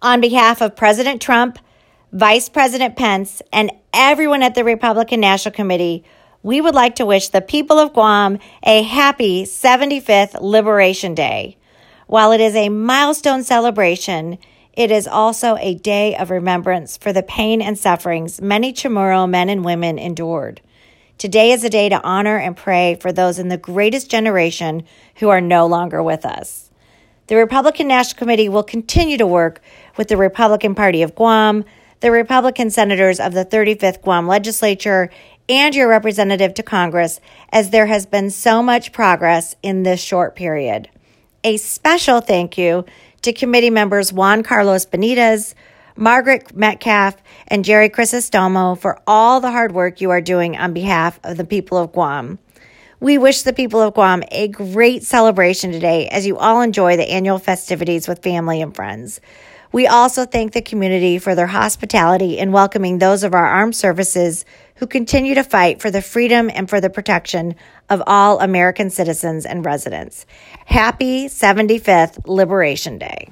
On behalf of President Trump, Vice President Pence, and everyone at the Republican National Committee, we would like to wish the people of Guam a happy 75th Liberation Day. While it is a milestone celebration, it is also a day of remembrance for the pain and sufferings many Chamorro men and women endured. Today is a day to honor and pray for those in the greatest generation who are no longer with us. The Republican National Committee will continue to work with the Republican Party of Guam, the Republican senators of the 35th Guam legislature, and your representative to Congress as there has been so much progress in this short period. A special thank you to committee members Juan Carlos Benitez, Margaret Metcalf, and Jerry Crisostomo for all the hard work you are doing on behalf of the people of Guam. We wish the people of Guam a great celebration today as you all enjoy the annual festivities with family and friends. We also thank the community for their hospitality in welcoming those of our armed services who continue to fight for the freedom and for the protection of all American citizens and residents. Happy 75th Liberation Day.